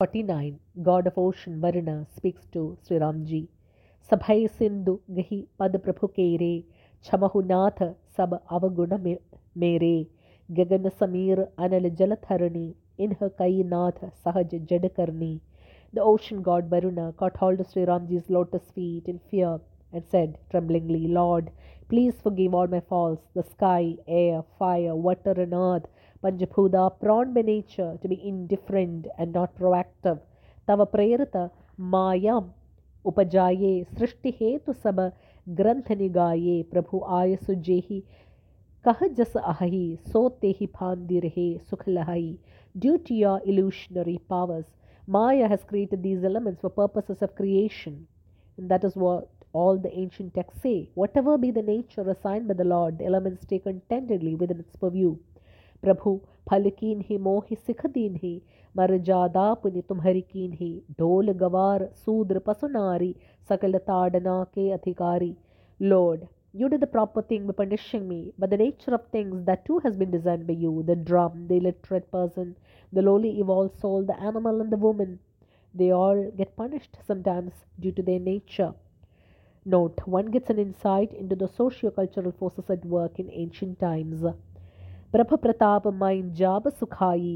49. God of Ocean Varuna speaks to Sri Ramji. Sabhai Sindhu Gahi Pad Prabhu Kere Chamahunath Sab Avaguna Mere Gagan Samir Anal Jalatharani In her Kainath Sahaj Jadakarni. The ocean god Varuna caught hold of Sri Ramji's lotus feet in fear and said tremblingly, Lord, please forgive all my faults. The sky, air, fire, water, and earth, Panjabhuta, prone by nature to be indifferent and not proactive. Tava prerita mayam upajaye सृष्टि हेतु सब ग्रंथ निगाये प्रभु आय सुजेहि कह जस अहि सो तेहि फांदी रहे सुख लहाई due to your illusionary powers maya has created these elements for purposes of creation and that is what all the ancient texts say. Whatever be the nature assigned by the Lord, the elements stay contentedly within its purview. प्रभु फल कीन ही मोहि सिख दीन ही मर जादा पुनि तुम्हारी कीन ही ढोल गवार सूद्र पसुनारी सकल ताड़ना के अधिकारी Lord, you did the proper thing by punishing me, but the nature of things that too has been designed by you the drum, the illiterate person, the lowly evolved soul, the animal, and the woman. They all get punished sometimes due to their nature. Note, one gets an insight into the socio-cultural forces at work in ancient times. प्रभ Pratap mine जाब सुखाई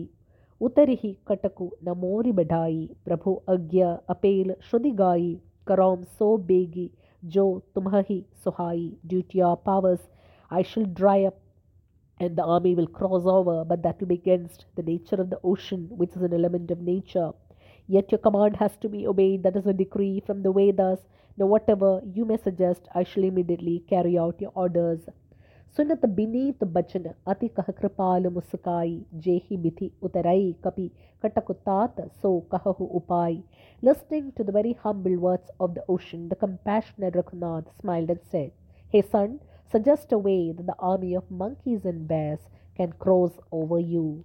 उतरही कटकु न मोरी बढ़ाई प्रभु अज्ञ अपेल श्रुति गाई करौम सो बेगी जो तुम्हि सुहाई due to your powers I shall dry up and the army will cross over but that will be against the nature of the ocean which is an element of nature yet your command has to be obeyed that is a decree from the Vedas now whatever you may suggest I shall immediately carry out your orders सुनत बिनीत बचन अति कह कृपाल मुस्काई जेहि बिथि उतरई कपि कटकुतात so kahahu upai. Listening to the very humble words of the ocean, the compassionate Raghunath smiled and said, Hey son, suggest a way that the army of monkeys and bears can cross over you.